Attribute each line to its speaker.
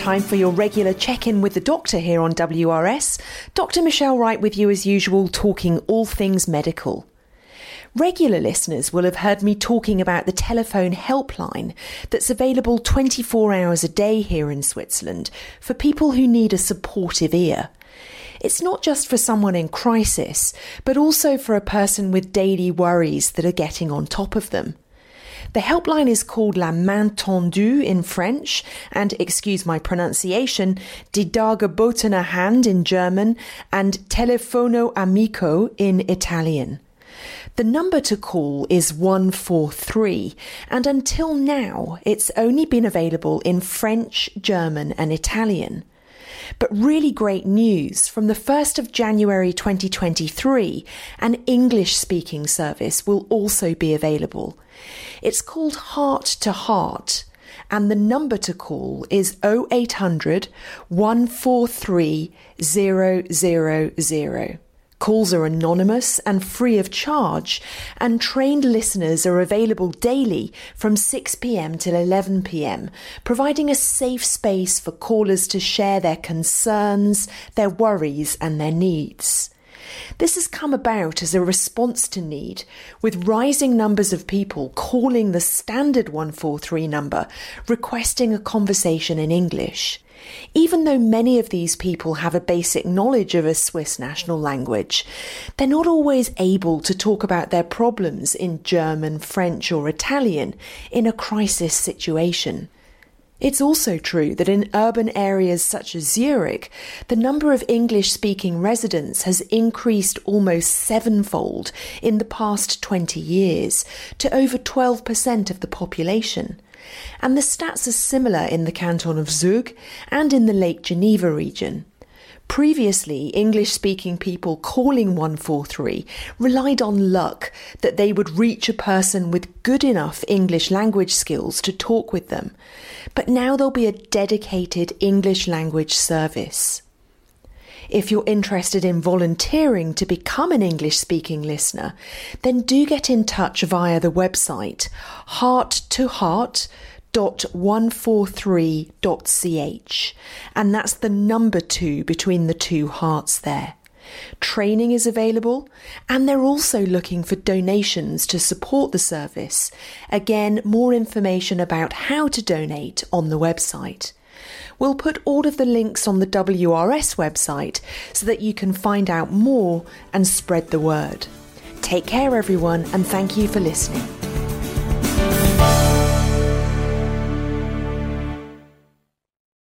Speaker 1: time for your regular check in with the doctor here on WRS. Dr. Michelle Wright with you as usual, talking all things medical. Regular listeners will have heard me talking about the telephone helpline that's available 24 hours a day here in Switzerland for people who need a supportive ear. It's not just for someone in crisis, but also for a person with daily worries that are getting on top of them. The helpline is called La Main Tendue in French and, excuse my pronunciation, Die Dargebotene Hand in German and Telefono Amico in Italian. The number to call is 143, and until now it's only been available in French, German, and Italian. But really great news from the 1st of January 2023, an English speaking service will also be available. It's called Heart to Heart, and the number to call is 0800 143 000. Calls are anonymous and free of charge, and trained listeners are available daily from 6pm till 11pm, providing a safe space for callers to share their concerns, their worries, and their needs. This has come about as a response to need, with rising numbers of people calling the standard 143 number requesting a conversation in English. Even though many of these people have a basic knowledge of a Swiss national language, they're not always able to talk about their problems in German, French, or Italian in a crisis situation. It's also true that in urban areas such as Zurich, the number of English speaking residents has increased almost sevenfold in the past 20 years to over 12% of the population and the stats are similar in the canton of Zug and in the Lake Geneva region. Previously, English speaking people calling 143 relied on luck that they would reach a person with good enough English language skills to talk with them. But now there'll be a dedicated English language service. If you're interested in volunteering to become an English speaking listener, then do get in touch via the website heart to heart .143.ch and that's the number 2 between the two hearts there. Training is available and they're also looking for donations to support the service. Again, more information about how to donate on the website. We'll put all of the links on the WRS website so that you can find out more and spread the word. Take care, everyone, and thank you for listening.